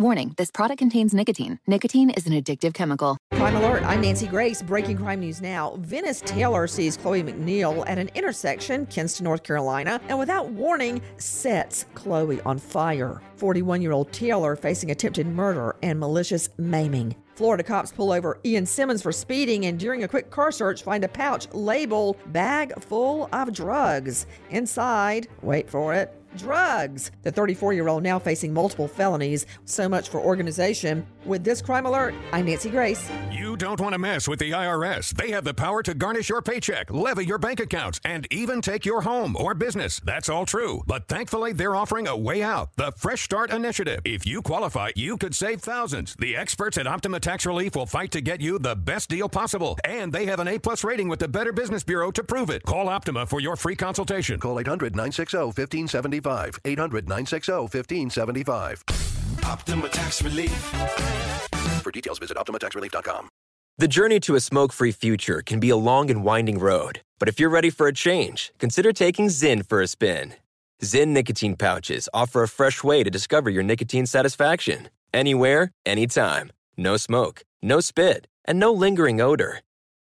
Warning this product contains nicotine. Nicotine is an addictive chemical. Crime Alert, I'm Nancy Grace. Breaking crime news now. Venice Taylor sees Chloe McNeil at an intersection, Kinston, North Carolina, and without warning, sets Chloe on fire. 41 year old Taylor facing attempted murder and malicious maiming. Florida cops pull over Ian Simmons for speeding and during a quick car search find a pouch labeled bag full of drugs. Inside, wait for it, drugs. The 34 year old now facing multiple felonies. So much for organization. With this crime alert, I'm Nancy Grace. You don't want to mess with the IRS. They have the power to garnish your paycheck, levy your bank accounts, and even take your home or business. That's all true. But thankfully, they're offering a way out the Fresh Start Initiative. If you qualify, you could save thousands. The experts at Optima Tax Relief will fight to get you the best deal possible. And they have an A plus rating with the Better Business Bureau to prove it. Call Optima for your free consultation. Call 800 960 1575. 800 960 1575. Optima Tax Relief. For details, visit OptimaTaxRelief.com. The journey to a smoke free future can be a long and winding road, but if you're ready for a change, consider taking Zyn for a spin. Zyn nicotine pouches offer a fresh way to discover your nicotine satisfaction anywhere, anytime. No smoke, no spit, and no lingering odor.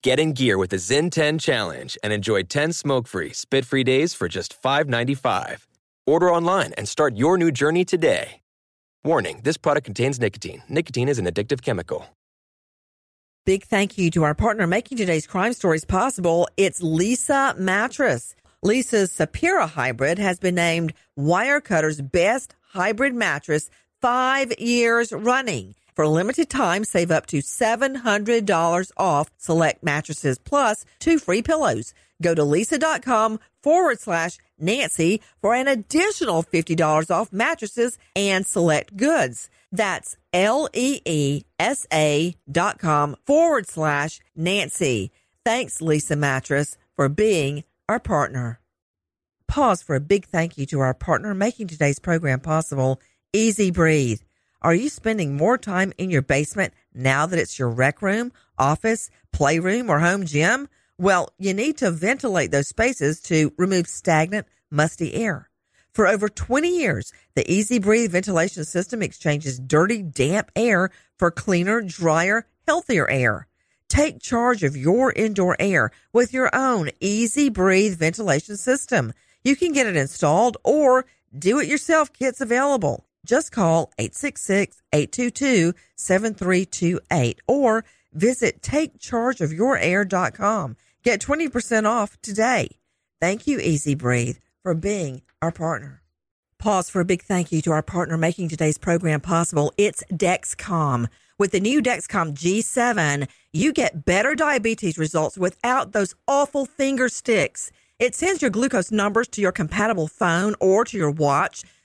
Get in gear with the Zyn 10 Challenge and enjoy 10 smoke free, spit free days for just $5.95. Order online and start your new journey today. Warning this product contains nicotine. Nicotine is an addictive chemical. Big thank you to our partner making today's crime stories possible. It's Leesa Mattress. Leesa's Sapira Hybrid has been named Wirecutter's best hybrid mattress five years running. For a limited time, save up to $700 off select mattresses plus two free pillows. Go to leesa.com forward slash Nancy for an additional $50 off mattresses and select goods. That's L-E-E-S-A dot com forward slash Nancy. Thanks, Leesa Mattress, for being our partner. Pause for a big thank you to our partner making today's program possible, EZ Breathe. Are you spending more time in your basement now that it's your rec room, office, playroom, or home gym? Well, you need to ventilate those spaces to remove stagnant, musty air. For over 20 years, the EZ Breathe ventilation system exchanges dirty, damp air for cleaner, drier, healthier air. Take charge of your indoor air with your own EZ Breathe ventilation system. You can get it installed or do it yourself kits available. Just call 866-822-7328 or visit takechargeofyourair.com. Get 20% off today. Thank you, EZ Breathe, for being our partner. Pause for a big thank you to our partner making today's program possible. It's Dexcom. With the new Dexcom G7, you get better diabetes results without those awful finger sticks. It sends your glucose numbers to your compatible phone or to your watch